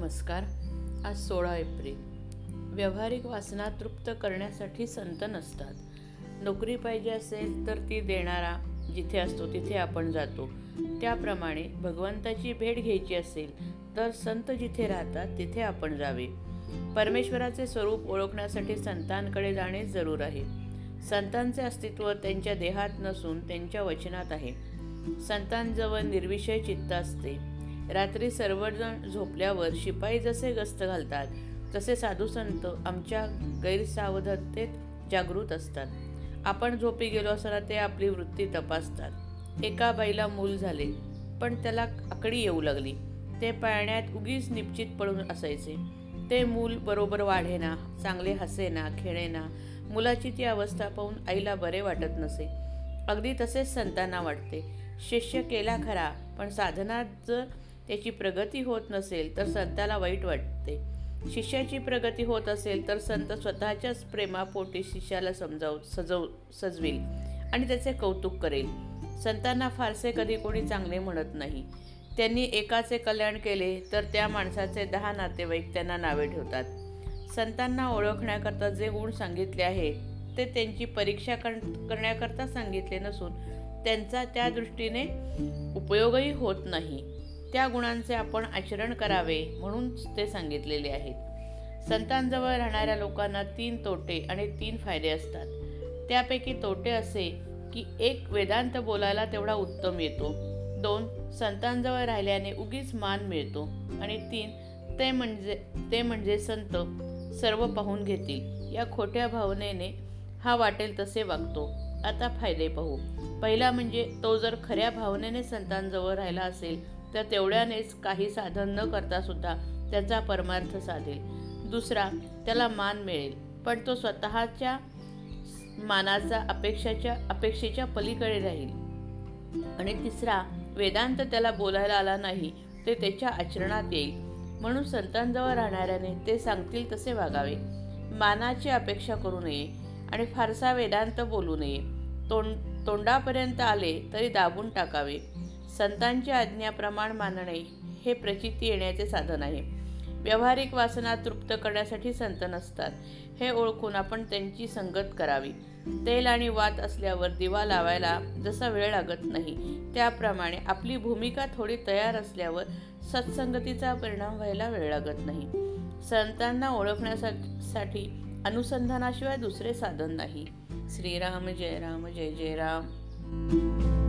नमस्कार. आज सोळा एप्रिल. व्यावहारिक वासना तृप्त करण्यासाठी संत नसतात. नोकरी पाहिजे असेल तर ती देणारा जिथे असतो तिथे आपण जातो. त्याप्रमाणे भगवंताची भेट घ्यायची असेल तर संत जिथे राहतात तिथे आपण जावे. परमेश्वराचे स्वरूप ओळखण्यासाठी संतांकडे जाणे जरूर आहे. संतांचे अस्तित्व त्यांच्या देहात नसून त्यांच्या वचनात आहे. संतांजवळ निर्विषय चित्त असते. रात्री सर्वजण झोपल्यावर शिपाई जसे गस्त घालतात तसे साधू संत आमच्या गैरसावधतेत जागृत असतात. आपण झोपी गेलो असताना ते आपली वृत्ती तपासतात. एका बाईला मूल झाले पण त्याला आकडी येऊ लागली. ते पाळण्यात उगीच निश्चित पडून असायचे. ते मूल बरोबर वाढेना चांगले हसेना खेळेना मुलाची ती अवस्था पाहून आईला बरे वाटत नसे. अगदी तसेच संतांना वाटते. शिष्य केला खरा पण साधनात जर त्याची प्रगती होत नसेल तर संताला वाईट वाटते. शिष्याची प्रगती होत असेल तर संत स्वतःच्याच प्रेमापोटी शिष्याला समजाव सजव सजविल आणि त्याचे कौतुक करेल. संतांना फारसे कधी कोणी चांगले म्हणत नाही. त्यांनी एकाचे कल्याण केले तर त्या माणसाचे दहा नातेवाईक त्यांना नावे ठेवतात. संतांना ओळखण्याकरता जे गुण सांगितले आहे ते त्यांची परीक्षा कर करण्याकरता सांगितले नसून त्यांचा त्या दृष्टीने उपयोगही होत नाही. त्या गुणांचे आपण आचरण करावे म्हणून ते सांगितलेले आहेत. संतांजवळ राहणाऱ्या लोकांना तीन तोटे आणि तीन फायदे असतात. त्यापैकी तोटे असे की एक वेदांत बोलायला तेवढा उत्तम येतो. दोन संतांजवळ राहिल्याने उगीच मान मिळतो. आणि तीन ते म्हणजे ते म्हणजे संत सर्व पाहून घेतील. या खोट्या भावनेने हा वाटेल तसे वागतो. आता फायदे पाहू. पहिला म्हणजे तो जर खऱ्या भावनेने संतांजवळ राहिला असेल तर तेवढ्यानेच काही साधन न करता सुद्धा त्याचा परमार्थ साधेल. दुसरा त्याला मान मिळेल. पण तो स्वतःच्या मानाचा अपेक्षाच्या अपेक्षेच्या पलीकडे राहील. आणि तिसरा वेदांत त्याला बोलायला आला नाही ते त्याच्या आचरणात येईल. म्हणून संतांजवळ राहणाऱ्याने ते सांगतील तसे वागावे. मानाची अपेक्षा करू नये आणि फारसा वेदांत बोलू नये. तोंड तोंडापर्यंत आले तरी दाबून टाकावे. संतांची आज्ञा प्रमाण मानणे हे प्रचिती येण्याचे साधन आहे. व्यावहारिक वासना तृप्त करण्यासाठी संत नसतात. हे ओळखून आपण त्यांची संगत करावी. तेल आणि वात असल्यावर दिवा लावायला जसा वेळ लागत नाही त्याप्रमाणे आपली भूमिका थोडी तयार असल्यावर सत्संगतीचा परिणाम व्हायला वेळ लागत नाही. संतांना ओळखण्यासाठी अनुसंधानाशिवाय दुसरे साधन नाही. श्रीराम जय राम जय जय राम.